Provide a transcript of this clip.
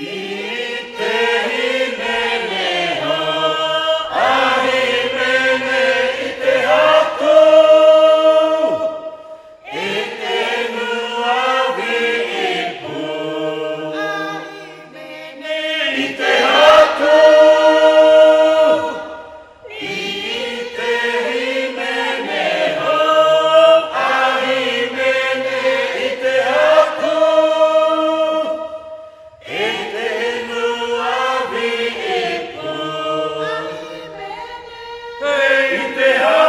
Yeah. Hey,